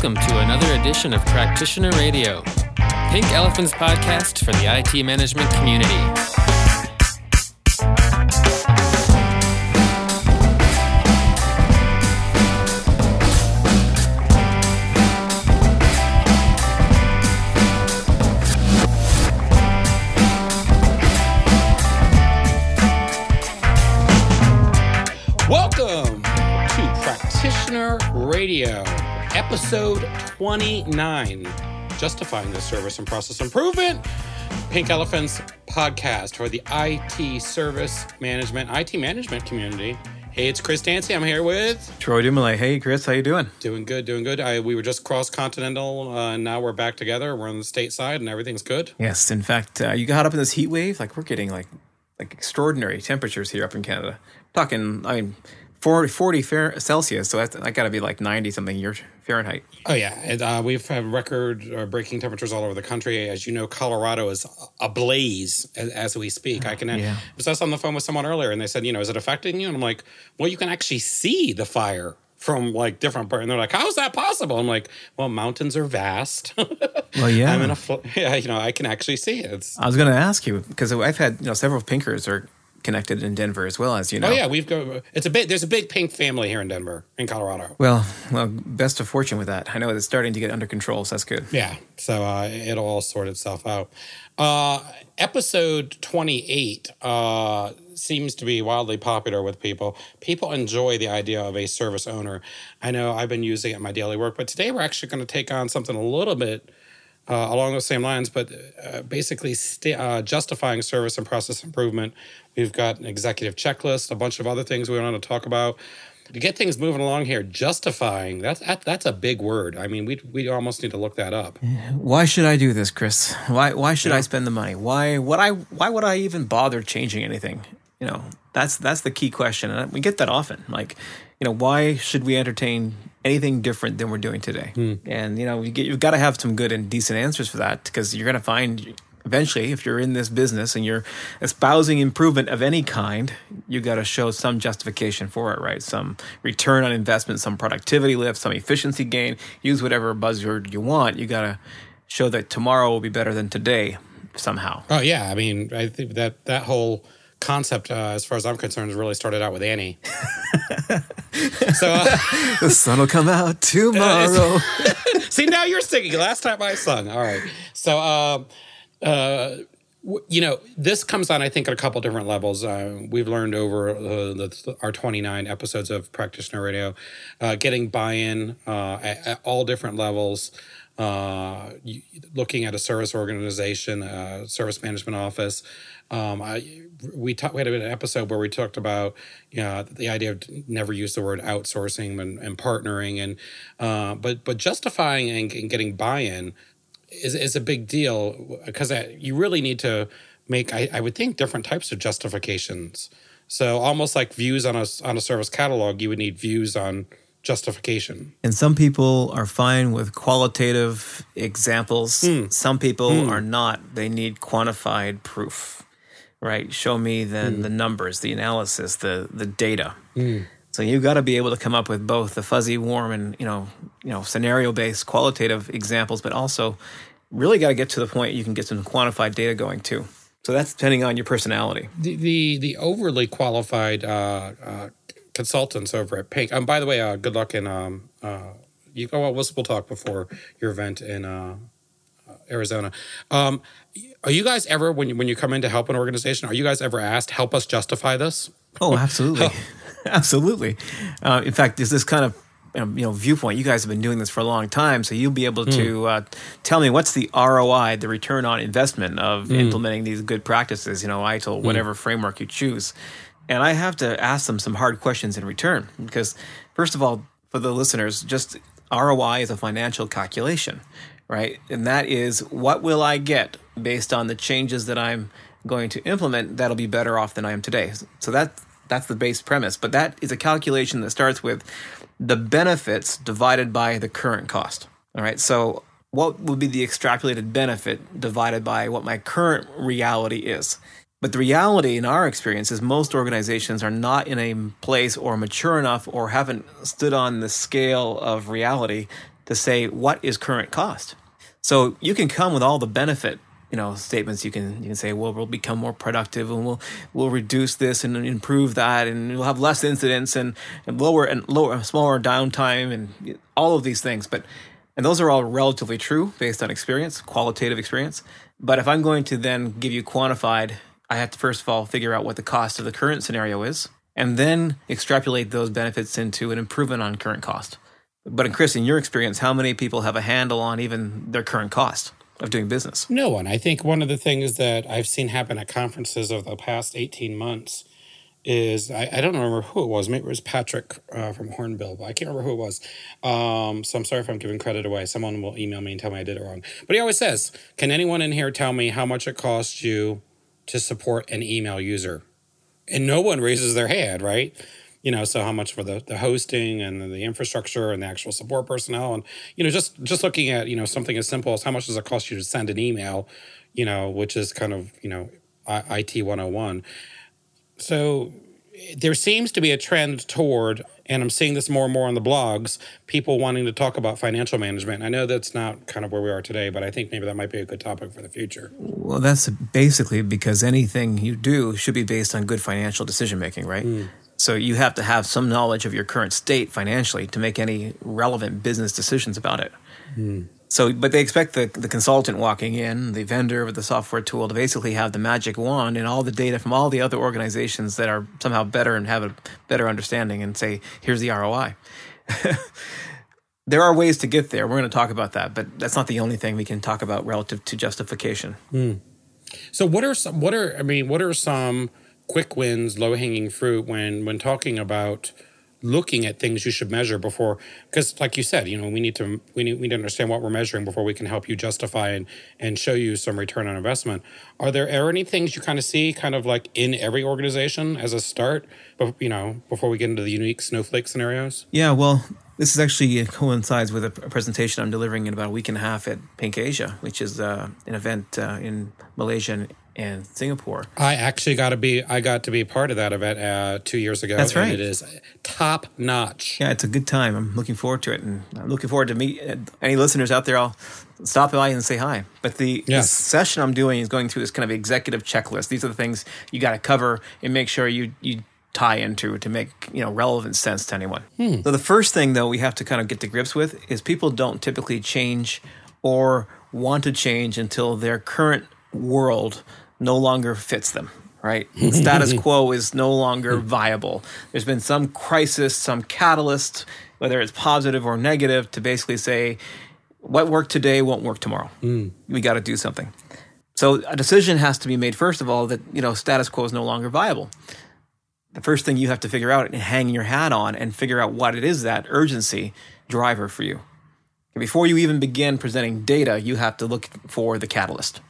Welcome to another edition of Practitioner Radio, Pink Elephant's podcast for the IT management community. 29 Justifying the Service and Process Improvement. Pink Elephants podcast for the IT service management, IT management community. Hey, it's Chris Dancy. I'm here with Troy Dumoulin. Hey, Chris, how you doing? doing good, doing good. I, we were just cross continental, uh, and now we're back together. We're on the state side, and everything's good. Yes, in fact, uh, you got up in this heat wave. Like we're getting like like extraordinary temperatures here up in Canada. talking, I mean, 40, 40 Fair- Celsius. So that's that got to be like ninety something year Fahrenheit. Oh yeah, and, uh, we've had record-breaking temperatures all over the country. As you know, Colorado is ablaze as, as we speak. I can. Yeah. I was just on the phone with someone earlier, and they said, you know, is it affecting you? And I'm like, well, you can actually see the fire from like different parts. And they're like, how is that possible? I'm like, well, mountains are vast. Well, yeah. I'm in a, fl- yeah, you know, I can actually see it. It's, I was going to ask you because I've had you know several pinkers are connected in Denver as well as you know. Oh yeah, we've got. It's a big. There's a big pink family here in Denver, in Colorado. Well, well, best of fortune with that. I know it's starting to get under control, so that's good. Yeah, so uh, it'll all sort itself out. Uh, episode 28 uh, seems to be wildly popular with people. People enjoy the idea of a service owner. I know I've been using it in my daily work, but today we're actually going to take on something a little bit uh, along those same lines, but uh, basically sta uh, justifying service and process improvement. We've got an executive checklist, a bunch of other things we want to talk about. To get things moving along here, justifying that's that, that's a big word. I mean, we we almost need to look that up. Why should I do this, Chris? Why why should I spend the money? Why would I why would I even bother changing anything? You know, that's that's the key question. And we get that often. Like, you know, why should we entertain anything different than we're doing today? Hmm. And you know, you get, you've got to have some good and decent answers for that because you're going to find eventually if you're in this business and you're espousing improvement of any kind, you got to show some justification for it, right? Some return on investment, some productivity lift, some efficiency gain. Use whatever buzzword you want. You got to show that tomorrow will be better than today somehow. Oh yeah, I mean, I think that that whole concept, uh, as far as I'm concerned, really started out with Annie. so, uh, the sun will come out tomorrow. see, now you're singing. Last time I sung. All right. So, um, uh, w- you know, this comes on, I think, at a couple different levels. Uh, we've learned over uh, the, our 29 episodes of Practitioner Radio, uh, getting buy-in uh, at, at all different levels. Uh, you- looking at a service organization, uh, service management office. Um, I, we, talked. we had an episode where we talked about you know, the idea of never use the word outsourcing and, and partnering, and uh, but but justifying and, and getting buy-in is is a big deal because you really need to make I, I would think different types of justifications. So almost like views on a on a service catalog, you would need views on justification. And some people are fine with qualitative examples. Some people are not. They need quantified proof, right? Show me then the numbers, the analysis, the the data. So you've got to be able to come up with both the fuzzy, warm, and you know, you know, scenario based qualitative examples, but also really got to get to the point you can get some quantified data going too. So that's depending on your personality. The the, the overly qualified uh, uh, consultants over at Pink. Um, by the way, uh, good luck in um uh you oh well we'll, we'll talk before your event in uh, uh, Arizona. Um, are you guys ever when you, when you come in to help an organization? Are you guys ever asked help us justify this? Oh, absolutely, absolutely. Uh, in fact, there's this kind of um, you know viewpoint. You guys have been doing this for a long time, so you'll be able to uh, tell me what's the ROI, the return on investment of implementing these good practices. You know, ITIL, whatever framework you choose. And I have to ask them some hard questions in return because, first of all, for the listeners, just ROI is a financial calculation, right? And that is what will I get based on the changes that I'm going to implement that'll be better off than I am today. So that that's the base premise, but that is a calculation that starts with the benefits divided by the current cost. All right? So what would be the extrapolated benefit divided by what my current reality is? But the reality in our experience is most organizations are not in a place or mature enough or haven't stood on the scale of reality to say what is current cost. So you can come with all the benefit you know statements. You can you can say well we'll become more productive and we'll we'll reduce this and improve that and we'll have less incidents and, and lower and lower smaller downtime and all of these things. But and those are all relatively true based on experience qualitative experience. But if i'm going to then give you quantified i have to first of all figure out what the cost of the current scenario is and then extrapolate those benefits into an improvement on current cost but in chris in your experience how many people have a handle on even their current cost of doing business? No one. I think one of the things that I've seen happen at conferences over the past 18 months is I, I don't remember who it was. Maybe it was Patrick uh, from Hornbill, but I can't remember who it was. Um, so I'm sorry if I'm giving credit away. Someone will email me and tell me I did it wrong. But he always says, Can anyone in here tell me how much it costs you to support an email user? And no one raises their hand, right? You know so how much for the, the hosting and the infrastructure and the actual support personnel and you know just just looking at you know something as simple as how much does it cost you to send an email you know which is kind of you know IT 101 so there seems to be a trend toward and I'm seeing this more and more on the blogs, people wanting to talk about financial management. I know that's not kind of where we are today, but I think maybe that might be a good topic for the future. Well, that's basically because anything you do should be based on good financial decision making, right? Mm. So you have to have some knowledge of your current state financially to make any relevant business decisions about it. Mm. So, but they expect the, the consultant walking in, the vendor with the software tool, to basically have the magic wand and all the data from all the other organizations that are somehow better and have a better understanding and say, here's the ROI. there are ways to get there. We're going to talk about that, but that's not the only thing we can talk about relative to justification. Mm. So, what are some? What are I mean? What are some quick wins, low hanging fruit when when talking about looking at things you should measure before because like you said you know we need to we need, we need to understand what we're measuring before we can help you justify and and show you some return on investment. Are there are any things you kind of see kind of like in every organization as a start but you know before we get into the unique snowflake scenarios? Yeah well this is actually coincides with a presentation I'm delivering in about a week and a half at Pink Asia, which is uh, an event uh, in Malaysia and Singapore. I actually got to be I got to be part of that event uh, two years ago. That's right. it is top notch. Yeah, it's a good time. I'm looking forward to it, and I'm looking forward to meet uh, any listeners out there. I'll stop by and say hi. But the, yes. session I'm doing is going through this kind of executive checklist. These are the things you got to cover and make sure you you tie into to make you know relevant sense to anyone. Hmm. So the first thing though we have to kind of get to grips with is people don't typically change or want to change until their current world no longer fits them, right? Status quo is no longer viable. There's been some crisis, some catalyst, whether it's positive or negative, to basically say, what worked today won't work tomorrow. Mm. We got to do something. So a decision has to be made first of all that you know status quo is no longer viable. The first thing you have to figure out and hang your hat on and figure out what it is that urgency driver for you. And before you even begin presenting data, you have to look for the catalyst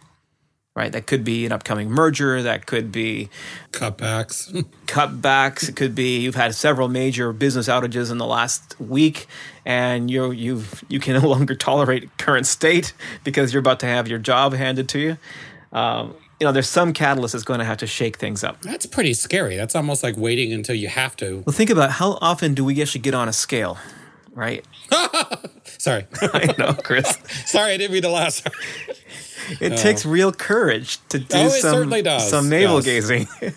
right? That could be an upcoming merger. That could be cutbacks. cutbacks. It could be you've had several major business outages in the last week, and you you you can no longer tolerate current state because you're about to have your job handed to you. Um, you know, there's some catalyst that's going to have to shake things up. That's pretty scary. That's almost like waiting until you have to. Well, think about how often do we actually get on a scale, right? Sorry. I know, Chris. Sorry, I didn't mean to laugh. it takes oh. real courage to do oh, some, some navel yes. gazing.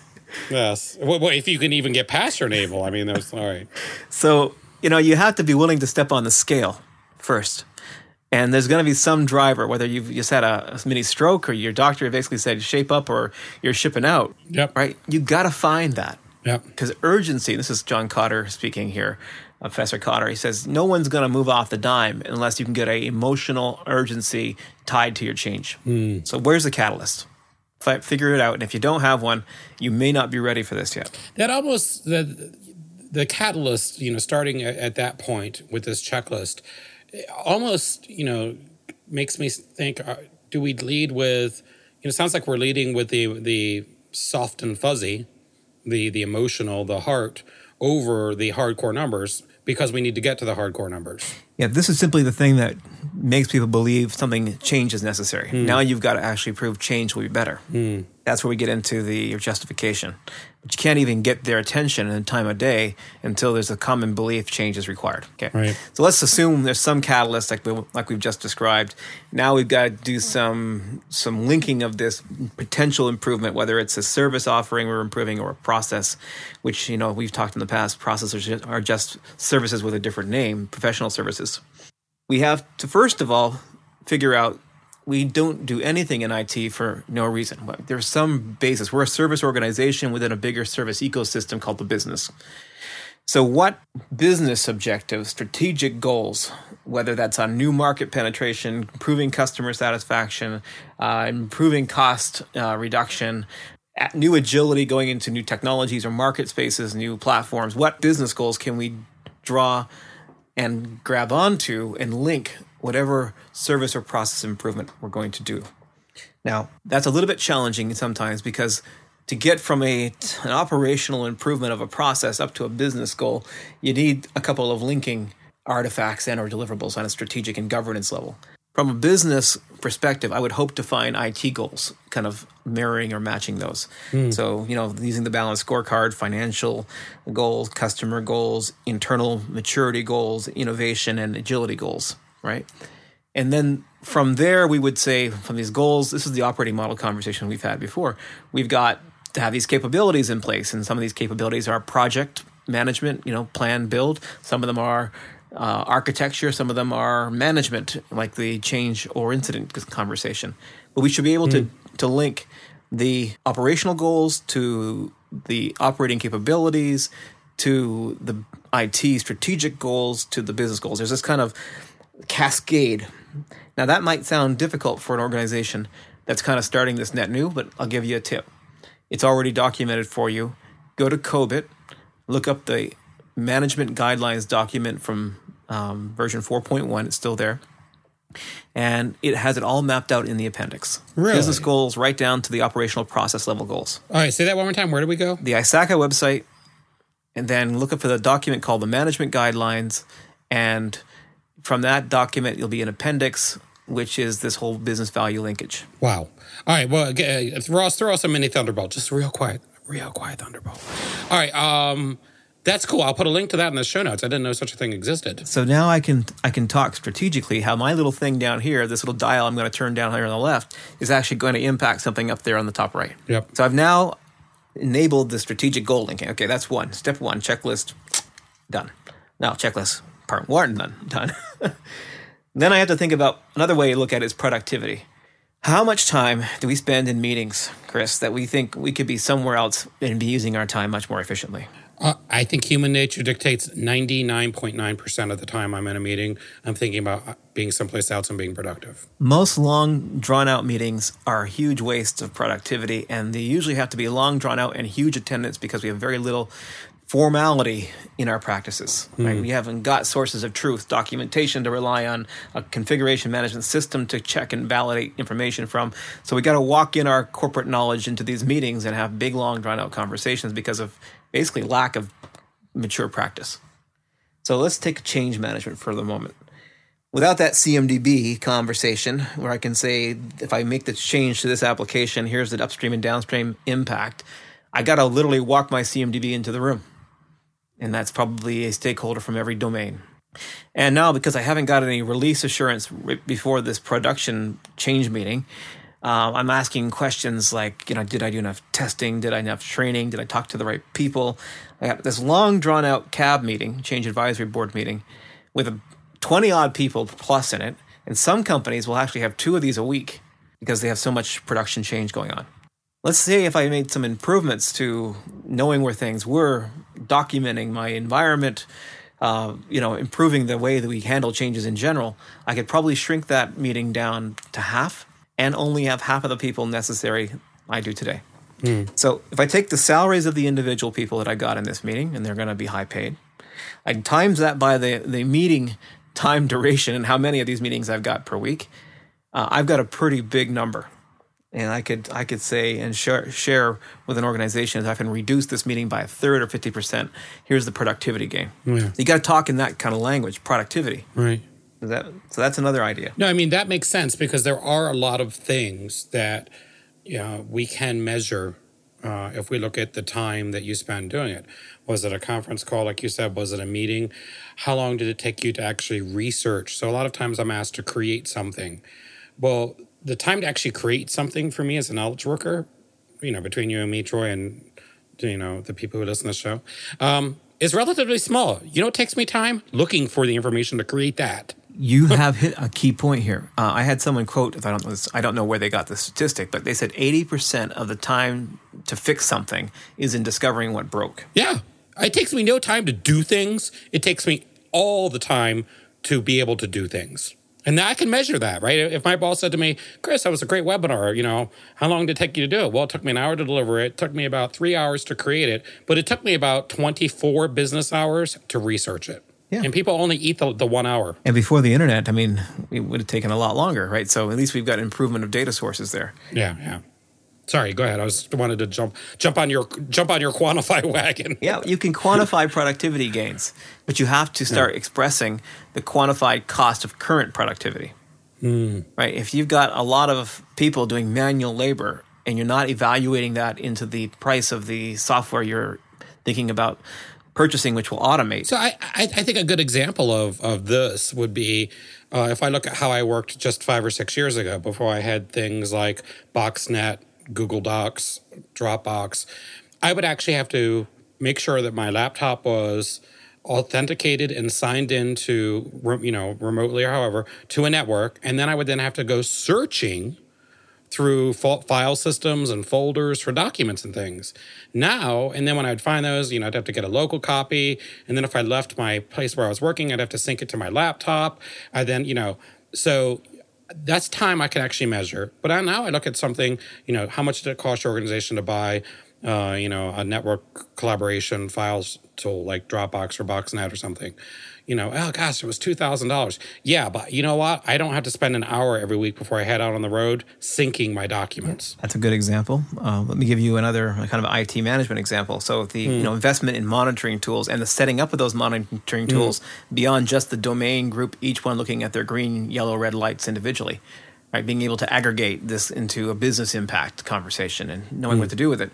yes. Well, if you can even get past your navel, I mean, that's all right. So, you know, you have to be willing to step on the scale first. And there's going to be some driver, whether you've just had a, a mini stroke or your doctor basically said shape up or you're shipping out. Yep. Right? You got to find that. Yep. Because urgency, this is John Kotter speaking here. Professor Kotter. He says no one's going to move off the dime unless you can get a emotional urgency tied to your change. Mm. So where's the catalyst? Figure it out, and if you don't have one, you may not be ready for this yet. That almost the the catalyst, you know, starting at, at that point with this checklist, almost you know makes me think: uh, Do we lead with? You know, it sounds like we're leading with the the soft and fuzzy, the the emotional, the heart over the hardcore numbers because we need to get to the hardcore numbers. Yeah, this is simply the thing that makes people believe something change is necessary. Hmm. Now you've got to actually prove change will be better. Hmm. That's where we get into the justification. But you can't even get their attention in a time of day until there's a common belief change is required. Okay. Right. So let's assume there's some catalyst like we, like we've just described. Now we've got to do some some linking of this potential improvement, whether it's a service offering we're improving or a process, which you know we've talked in the past. Processes are just services with a different name, professional services we have to first of all figure out we don't do anything in IT for no reason. There's some basis. We're a service organization within a bigger service ecosystem called the business. So, what business objectives, strategic goals, whether that's on new market penetration, improving customer satisfaction, uh, improving cost uh, reduction, new agility going into new technologies or market spaces, new platforms, what business goals can we draw and grab onto and link whatever service or process improvement we're going to do. Now, that's a little bit challenging sometimes because to get from a an operational improvement of a process up to a business goal, you need a couple of linking artifacts and or deliverables on a strategic and governance level. From a business perspective, I would hope to find IT goals kind of mirroring or matching those. Hmm. So, you know, using the balanced scorecard, financial goals, customer goals, internal maturity goals, innovation and agility goals, right? And then from there, we would say from these goals, this is the operating model conversation we've had before. We've got to have these capabilities in place, and some of these capabilities are project management, you know, plan, build. Some of them are uh, architecture. Some of them are management, like the change or incident conversation. But we should be able to to link the operational goals to the operating capabilities to the IT strategic goals to the business goals. There's this kind of cascade. Now, that might sound difficult for an organization that's kind of starting this net new, but I'll give you a tip. It's already documented for you. Go to COBIT, look up the management guidelines document from um, version 4.1. It's still there. And it has it all mapped out in the appendix. Really? Business goals right down to the operational process level goals All right, say that one more time. Where do we go? the ISACA website and then look up for the document called the Management Guidelines. And from that document, you'll be an appendix, which is this whole business value linkage. Wow. All right. Well, uh, throw us, throw us a mini Thunderbolt. Just real quiet, real quiet Thunderbolt. All right. Um, that's cool. I'll put a link to that in the show notes. I didn't know such a thing existed. So now I can I can talk strategically how my little thing down here, this little dial I'm going to turn down here on the left, is actually going to impact something up there on the top right. Yep. So I've now enabled the strategic goal linking. Okay, that's one. Step one, checklist, done. Now checklist part one done. Done. then I have to think about another way to look at it is productivity. How much time do we spend in meetings, Chris, that we think we could be somewhere else and be using our time much more efficiently? Uh, I think human nature dictates 99.9% of the time I'm in a meeting, I'm thinking about uh, being someplace else and being productive. Most long, drawn out meetings are huge wastes of productivity, and they usually have to be long, drawn out, and huge attendance because we have very little formality in our practices. Right? We haven't got sources of truth, documentation to rely on, a configuration management system to check and validate information from. So we got to walk in our corporate knowledge into these meetings and have big, long, drawn out conversations because of basically lack of mature practice. So let's take change management for the moment without that CMDB conversation, where I can say, if I make this change to this application, here's the upstream and downstream impact, I got to literally walk my CMDB into the room. And that's probably a stakeholder from every domain. And now, because I haven't got any release assurance before this production change meeting, uh, I'm asking questions like, you know, did I do enough testing? Did I enough training? Did I talk to the right people? I got this long drawn out CAB meeting, change advisory board meeting, with a 20 odd people plus in it. And some companies will actually have two of these a week because they have so much production change going on. Let's say if I made some improvements to knowing where things were, documenting my environment, uh, you know, improving the way that we handle changes in general, I could probably shrink that meeting down to half and only have half of the people necessary I do today. So if I take the salaries of the individual people that I got in this meeting, and they're going to be high paid, I times that by the, the meeting time duration and how many of these meetings I've got per week, uh, I've got a pretty big number. and I could I could say and share share with an organization if I can reduce this meeting by a third or fifty percent. Here's the productivity gain. Yeah. You got to talk in that kind of language, productivity. Right. That so? That's another idea. No, I mean that makes sense because there are a lot of things that you know, we can measure uh, if we look at the time that you spend doing it. Was it a conference call, like you said? Was it a meeting? How long did it take you to actually research? So a lot of times I'm asked to create something. Well, the time to actually create something for me as a knowledge worker, you know, between you and me, Troy, and you know the people who listen to the show, um, is relatively small. You know, it takes me time looking for the information to create that. You have hit a key point here. Uh, I had someone quote. I don't know. This, I don't know where they got the statistic, but they said eighty percent of the time to fix something is in discovering what broke. Yeah. It takes me no time to do things. It takes me all the time to be able to do things. And I can measure that, right? If my boss said to me, Chris, that was a great webinar, you know, how long did it take you to do it? Well, it took me an hour to deliver it. It took me about three hours to create it, but it took me about 24 business hours to research it. Yeah. And people only eat the, the one hour. And before the internet, I mean, it would have taken a lot longer, right? So at least we've got improvement of data sources there. Yeah, yeah. Sorry, go ahead. I was wanted to jump jump on your jump on your quantify wagon. Yeah, you can quantify productivity gains, but you have to start expressing the quantified cost of current productivity. Hmm. Right? If you've got a lot of people doing manual labor and you're not evaluating that into the price of the software you're thinking about purchasing, which will automate. So I, I, I think a good example of, of this would be uh, if I look at how I worked just five or six years ago before I had things like BoxNet, Google Docs, Dropbox, I would actually have to make sure that my laptop was authenticated and signed into you know remotely or however to a network and then I would then have to go searching through file systems and folders for documents and things. Now, and then when I'd find those, you know, I'd have to get a local copy. And then if I left my place where I was working, I'd have to sync it to my laptop. I then, you know, so that's time I can actually measure. But I, now I look at something, you know, how much did it cost your organization to buy, uh, you know, a network collaboration files tool like Dropbox or BoxNet or something? You know, oh gosh, it was two thousand dollars. Yeah, but you know what? I don't have to spend an hour every week before I head out on the road syncing my documents. That's a good example. Uh, let me give you another kind of IT management example. So the you know investment in monitoring tools and the setting up of those monitoring tools beyond just the domain group, each one looking at their green, yellow, red lights individually, right? Being able to aggregate this into a business impact conversation and knowing what to do with it.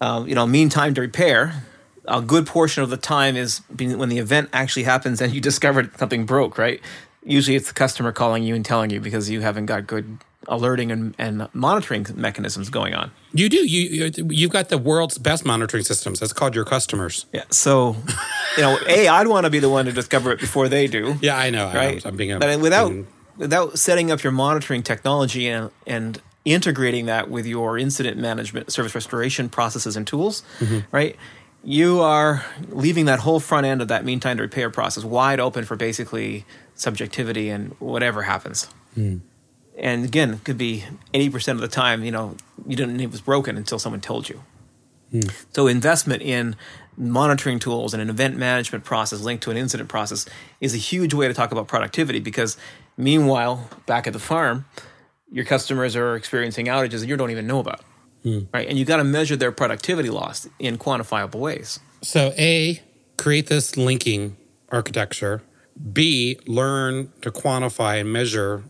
Uh, you know, mean time to repair. A good portion of the time is when the event actually happens and you discovered something broke, right? Usually it's the customer calling you and telling you because you haven't got good alerting and, and monitoring mechanisms going on. You do. You you- you've got the world's best monitoring systems. That's called your customers. Yeah. So, you know, a I'd want to be the one to discover it before they do. Yeah, I know. I know. Right. I'm being a, but without being- without setting up your monitoring technology and and integrating that with your incident management, service restoration processes and tools, Mm-hmm. right? You are leaving that whole front end of that mean time to repair process wide open for basically subjectivity and whatever happens. Hmm. And again, it could be eighty percent of the time, you know, you didn't it was broken until someone told you. Hmm. So investment in monitoring tools and an event management process linked to an incident process is a huge way to talk about productivity because meanwhile, back at the farm, your customers are experiencing outages that you don't even know about. Hmm. Right? And you got to measure their productivity loss in quantifiable ways. so a create this linking architecture. B learn to quantify and measure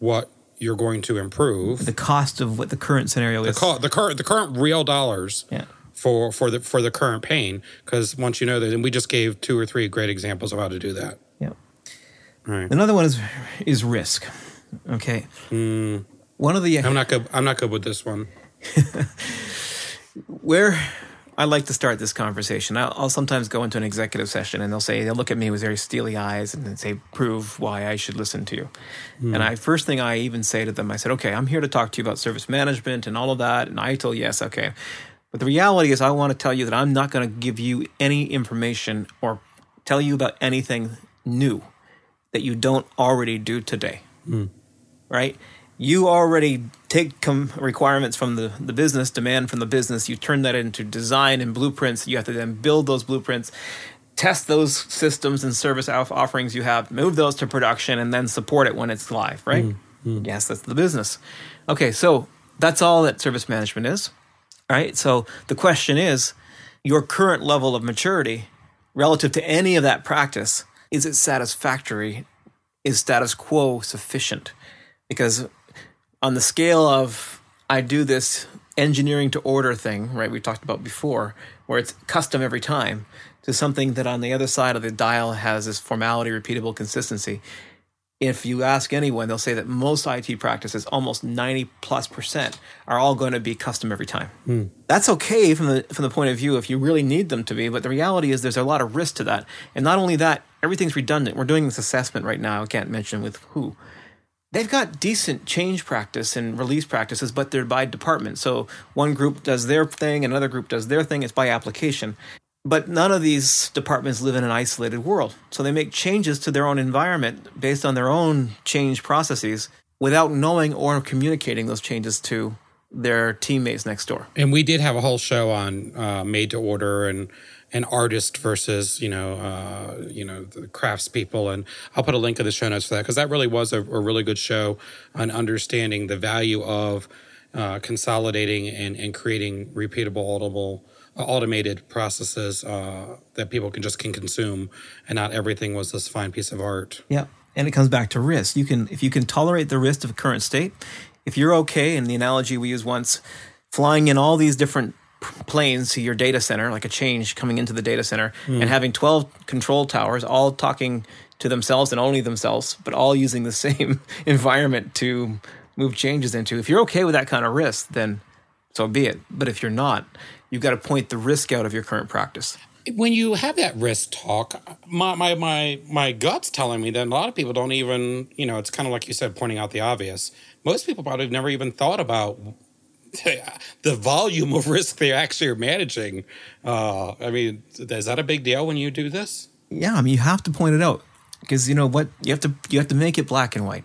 what you're going to improve. The cost of what the current scenario is. Call the current the current real dollars. Yeah. For, for the for the current pain because once you know that and we just gave two or three great examples of how to do that Yeah. right Another one is is risk. Okay. Hmm. One of the I'm not good I'm not good with this one where I like to start this conversation, I'll, I'll sometimes go into an executive session and they'll say, they'll look at me with very steely eyes and then say, prove why I should listen to you. Hmm. And I, first thing I even say to them, I said, okay, I'm here to talk to you about service management and all of that. And I told, yes, okay. But the reality is, I want to tell you that I'm not going to give you any information or tell you about anything new that you don't already do today. Hmm. Right? You already take com- requirements from the, the business, demand from the business, you turn that into design and blueprints. You have to then build those blueprints, test those systems and service off- offerings you have, move those to production, and then support it when it's live, right? Mm, mm. Yes, that's the business. Okay, so That's all that service management is. Right. So the question is your current level of maturity relative to any of that practice, is it satisfactory? Is status quo sufficient? Because on the scale of I do this engineering to order thing, right, we talked about before, where it's custom every time, to something that on the other side of the dial has this formality, repeatable consistency. If you ask anyone, they'll say that most IT practices, almost 90 plus percent, are all going to be custom every time. Hmm. That's okay from the from the point of view if you really need them to be, but the reality is there's a lot of risk to that. And not only that, everything's redundant. We're doing this assessment right now. I can't mention with who, they've got decent change practice and release practices, but they're by department. So one group does their thing, another group does their thing. It's by application. But none of these departments live in an isolated world. So they make changes to their own environment based on their own change processes without knowing or communicating those changes to their teammates next door. And we did have a whole show on uh, made to order and an artist versus you know uh, you know the craftspeople, and I'll put a link in the show notes for that because that really was a, a, really good show on understanding the value of uh, consolidating and, and creating repeatable, audible, uh, automated processes uh, that people can just can consume, and not everything was this fine piece of art. Yeah, and it comes back to risk. You can if you can tolerate the risk of current state, if you're okay, and the analogy we used once, flying in all these different planes to your data center, like a change coming into the data center, mm. and having 12 control towers all talking to themselves and only themselves, but all using the same environment to move changes into. If you're okay with that kind of risk, then so be it. But if you're not, you've got to point the risk out of your current practice. When you have that risk talk, my, my, my, my gut's telling me that a lot of people don't even, you know, it's kind of like you said, pointing out the obvious. Most people probably have never even thought about the volume of risk they actually are managing. Uh, I mean, is that a big deal when you do this? Yeah, I mean, you have to point it out because you know what you have to you have to make it black and white.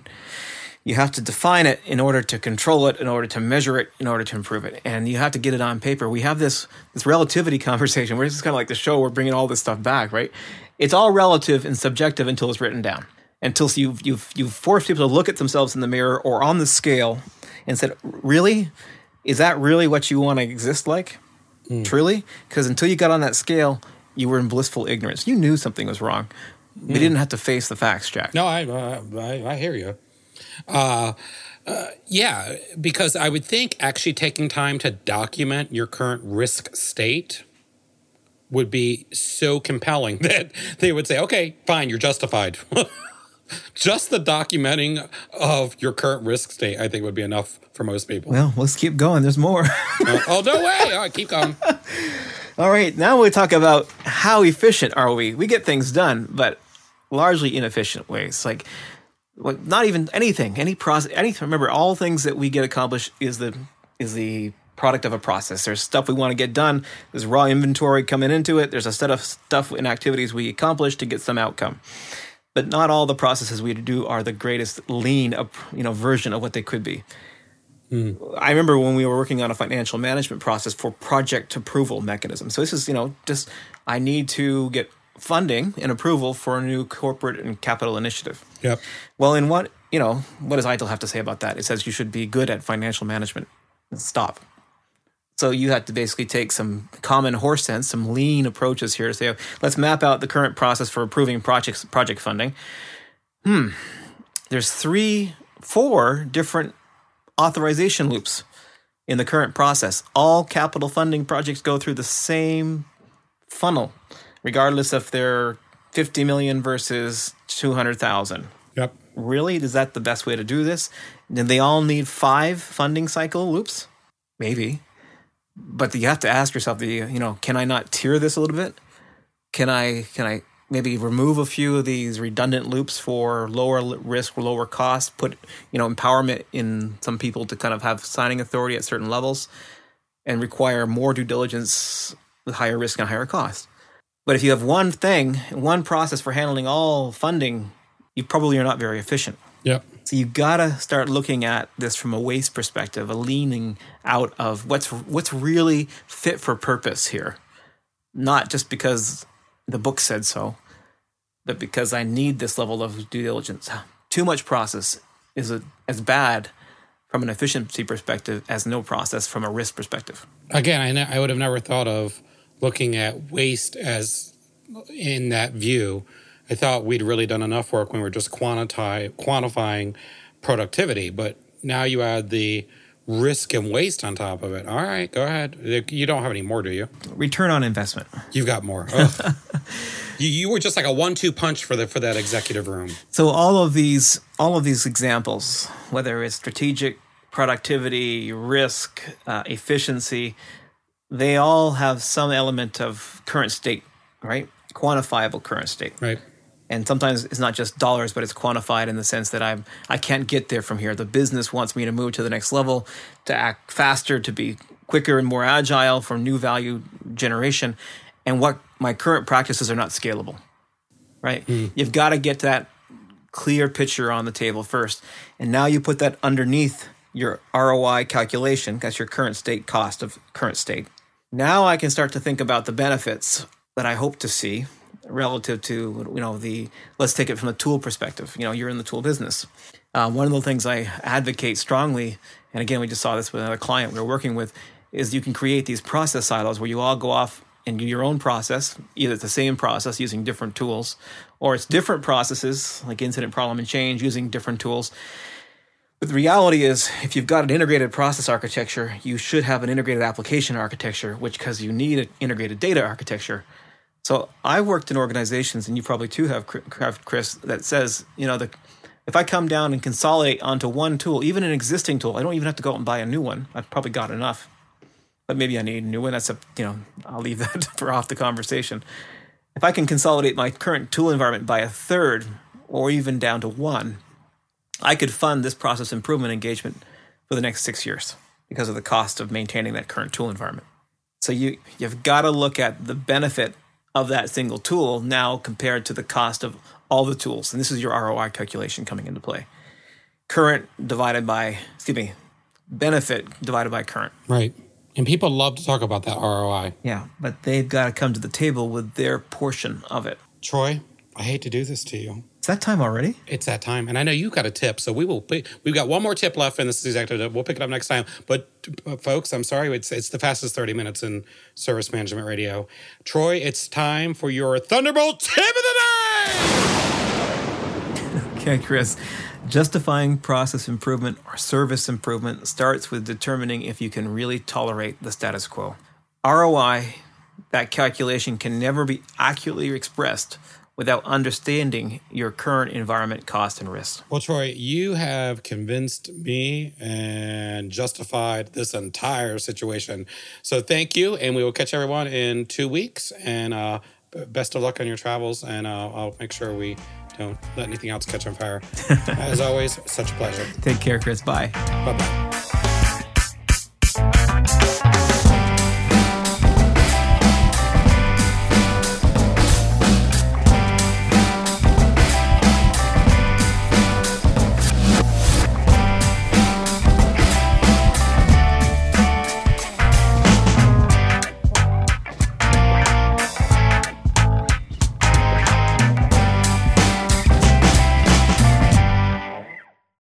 You have to define it in order to control it, in order to measure it, in order to improve it, and you have to get it on paper. We have this this relativity conversation where it's kind of like the show. We're bringing all this stuff back, right? It's all relative and subjective until it's written down. Until you've you've you've forced people to look at themselves in the mirror or on the scale and said, "Really, is that really what you want to exist like? Mm. Truly? Because until you got on that scale, you were in blissful ignorance. You knew something was wrong. Mm. We didn't have to face the facts, Jack. No, I I, I, hear you. Uh, uh, yeah, because I would think actually taking time to document your current risk state would be so compelling that they would say, okay, fine, you're justified. Just the documenting of your current risk state, I think, would be enough for most people. Well, let's keep going. There's more. uh, oh, no way. All right, keep going. All right, now we talk about how efficient are we? We get things done, but largely inefficient ways. Like, well, not even anything, any process, anything. Remember, all things that we get accomplished is the is the product of a process. There's stuff we want to get done. There's raw inventory coming into it. There's a set of stuff and activities we accomplish to get some outcome but not all the processes we do are the greatest lean you know version of what they could be. Mm. I remember when we were working on a financial management process for project approval mechanism. So this is, you know, just I need to get funding and approval for a new corporate and capital initiative. Yep. Well, in what, you know, what does ITIL have to say about that? It says you should be good at financial management. Stop. So you have to basically take some common horse sense, some lean approaches here to say, let's map out the current process for approving projects, project funding. Hmm. There's three, four different authorization loops in the current process. All capital funding projects go through the same funnel, regardless if they're 50 million versus 200,000. Yep. Really? Is that the best way to do this? Did they all need five funding cycle loops? Maybe but you have to ask yourself the you know can i not tier this a little bit? Can i can i maybe remove a few of these redundant loops for lower risk lower cost put you know empowerment in some people to kind of have signing authority at certain levels and require more due diligence with higher risk and higher cost? But if you have one thing one process for handling all funding you probably are not very efficient Yep. So you gotta start looking at this from a waste perspective, a leaning out of what's what's really fit for purpose here, not just because the book said so, but because I need this level of due diligence. Too much process is a, as bad from an efficiency perspective as no process from a risk perspective. Again, I, ne- I would have never thought of looking at waste as in that view. I thought we'd really done enough work when we were just quantify, quantifying productivity, but now you add the risk and waste on top of it. All right, go ahead. You don't have any more, do you? Return on investment. You've got more. You, you were just like a one-two punch for the for that executive room. So all of these all of these examples, whether it's strategic, productivity, risk, uh, efficiency, they all have some element of current state, right? Quantifiable current state. Right and sometimes it's not just dollars but it's quantified in the sense that i'm i can't get there from here. The business wants me to move to the next level to act faster to be quicker and more agile for new value generation. And what my current practices are not scalable right? Mm. you've got to get that clear picture on the table first. And now you put that underneath your roi calculation. That's your current state cost of current state. Now i can start to think about the benefits that i hope to see relative to you know the let's take it from a tool perspective. You know, you're in the tool business. Uh, one of the things I advocate strongly, and again, we just saw this with another client we are working with, is you can create these process silos where you all go off and do your own process. Either it's the same process using different tools, or it's different processes like incident, problem, and change using different tools. But the reality is, if you've got an integrated process architecture, you should have an integrated application architecture, which because you need an integrated data architecture so I've worked in organizations, and you probably too have, Chris, that says, you know, the, if I come down and consolidate onto one tool, even an existing tool, I don't even have to go out and buy a new one. I've probably got enough, but maybe I need a new one. That's a, you know, I'll leave that for off the conversation. If I can consolidate my current tool environment by a third or even down to one, I could fund this process improvement engagement for the next six years because of the cost of maintaining that current tool environment. So you you've got to look at the benefit of that single tool now compared to the cost of all the tools. And this is your ROI calculation coming into play. Current divided by, excuse me, benefit divided by current. Right. And people love to talk about that ROI. Yeah, but they've got to come to the table with their portion of it. Troy, I hate to do this to you. It's that time already. It's that time, and I know you got a tip, so we will. We've got one more tip left, and this is exactly. We'll pick it up next time. But folks, I'm sorry, it's it's the fastest 30 minutes in service management radio. Troy, it's time for your Thunderbolt tip of the day. okay, Chris. Justifying process improvement or service improvement starts with determining if you can really tolerate the status quo. ROI, that calculation can never be accurately expressed without understanding your current environment cost and risk. Well, Troy, you have convinced me and justified this entire situation. So thank you, and we will catch everyone in two weeks. And uh, best of luck on your travels, and uh, I'll make sure we don't let anything else catch on fire. As always, such a pleasure. Take care, Chris. Bye. Bye bye.